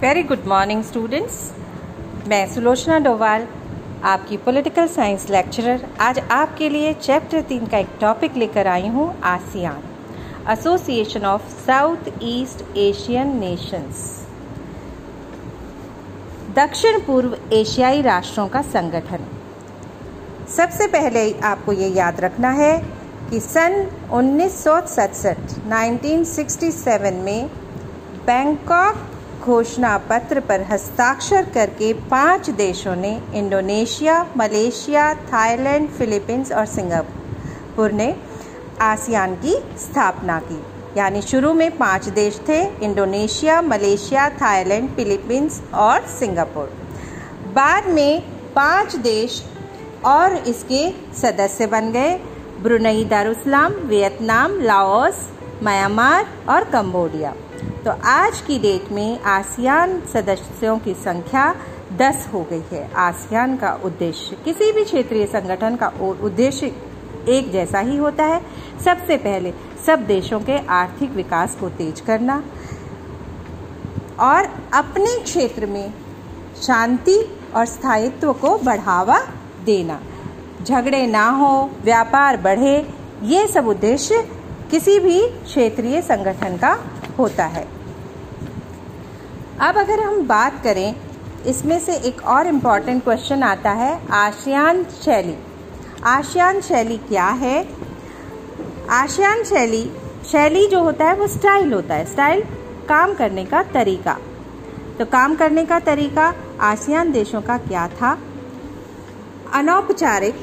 Very good morning students मैं सुलोचना डोवाल, आपकी political science lecturer आज आपके लिए चैप्टर तीन का एक टॉपिक लेकर आई हूँ ASEAN association of south east Asian nations दक्षिण पूर्व एशियाई राष्ट्रों का संगठन। सबसे पहले आपको ये याद रखना है कि सन उन्नीस 1967 में बैंकॉक घोषणा पत्र पर हस्ताक्षर करके पाँच देशों ने इंडोनेशिया, मलेशिया, थाईलैंड, फिलीपींस और सिंगापुर ने आसियान की स्थापना की। यानी शुरू में पाँच देश थे, इंडोनेशिया, मलेशिया, थाईलैंड, फिलीपींस और सिंगापुर। बाद में पाँच देश और इसके सदस्य बन गए, Brunei, Darussalam, Vietnam, Laos, Myanmar और कंबोडिया। तो आज की डेट में आसियान सदस्यों की संख्या 10 हो गई है। आसियान का उद्देश्य किसी भी क्षेत्रीय संगठन का उद्देश्य एक जैसा ही होता है। सबसे पहले सब देशों के आर्थिक विकास को तेज करना और अपने क्षेत्र में शांति और स्थायित्व को बढ़ावा देना। झगड़े ना हो, व्यापार बढ़े, ये सब उद्देश्य किसी भी क्षेत्रीय संगठन का होता है। अब अगर हम बात करें, इसमें से एक और इंपॉर्टेंट क्वेश्चन आता है आशियान शैली। आशियान शैली क्या है? आशियान शैली शैली जो होता है वो स्टाइल होता है। स्टाइल काम करने का तरीका। तो काम करने का तरीका आसियान देशों का क्या था? अनौपचारिक,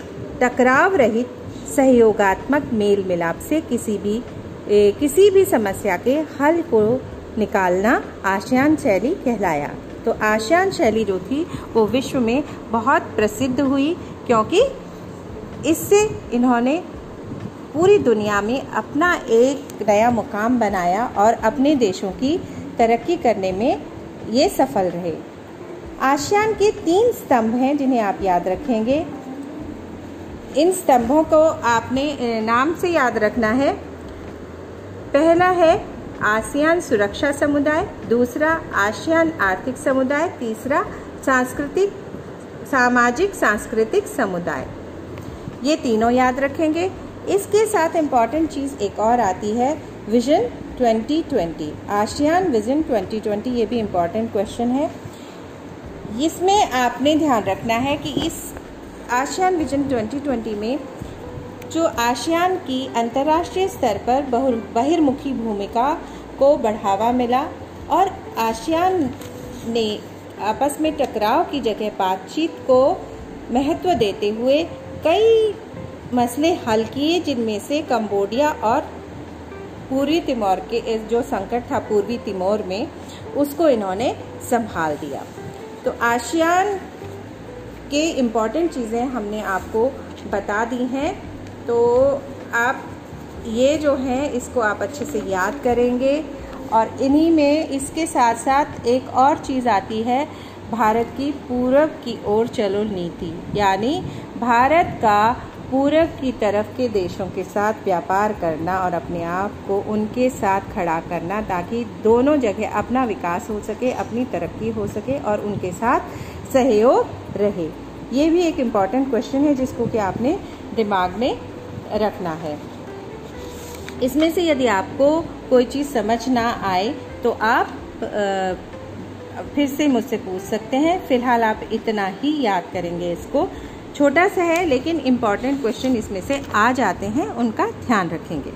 टकराव रहित, सहयोगात्मक मेल मिलाप से किसी भी किसी भी समस्या के हल को निकालना आशियान शैली कहलाया। तो आशियान शैली जो थी, वो विश्व में बहुत प्रसिद्ध हुई क्योंकि इससे इन्होंने पूरी दुनिया में अपना एक नया मुकाम बनाया और अपने देशों की तरक्की करने में ये सफल रहे। आशियान के तीन स्तंभ हैं जिन्हें आप याद रखेंगे। इन स्तंभों को आपने नाम से याद रखना है। पहला है आसियान सुरक्षा समुदाय, दूसरा आसियान आर्थिक समुदाय, तीसरा सांस्कृतिक, सामाजिक सांस्कृतिक समुदाय। ये तीनों याद रखेंगे। इसके साथ इंपॉर्टेंट चीज़ एक और आती है विजन 2020 आशियान विजन 2020 ये भी इंपॉर्टेंट क्वेश्चन है। इसमें आपने ध्यान रखना है कि इस आशियान विजन 2020 में जो आशियान की अंतर्राष्ट्रीय स्तर पर बहु बहिर्मुखी भूमिका को बढ़ावा मिला और आशियान ने आपस में टकराव की जगह बातचीत को महत्व देते हुए कई मसले हल किए, जिनमें से कंबोडिया और पूर्वी तिमोर के जो संकट था पूर्वी तिमोर में, उसको इन्होंने संभाल दिया। तो आशियान के इंपॉर्टेंट चीज़ें हमने आपको बता दी हैं। तो आप ये जो हैं, इसको आप अच्छे से याद करेंगे। और इन्हीं में इसके साथ साथ एक और चीज़ आती है, भारत की पूरब की ओर चलो नीति। यानी भारत का पूरब की तरफ़ के देशों के साथ व्यापार करना और अपने आप को उनके साथ खड़ा करना, ताकि दोनों जगह अपना विकास हो सके, अपनी तरक्की हो सके और उनके साथ सहयोग रहे। ये भी एक इंपॉर्टेंट क्वेश्चन है, जिसको कि आपने दिमाग में रखना है। इसमें से यदि आपको कोई चीज़ समझ ना आए तो आप फिर से मुझसे पूछ सकते हैं। फ़िलहाल आप इतना ही याद करेंगे इसको। छोटा सा है, लेकिन इंपॉर्टेंट क्वेश्चन इसमें से आ जाते हैं, उनका ध्यान रखेंगे।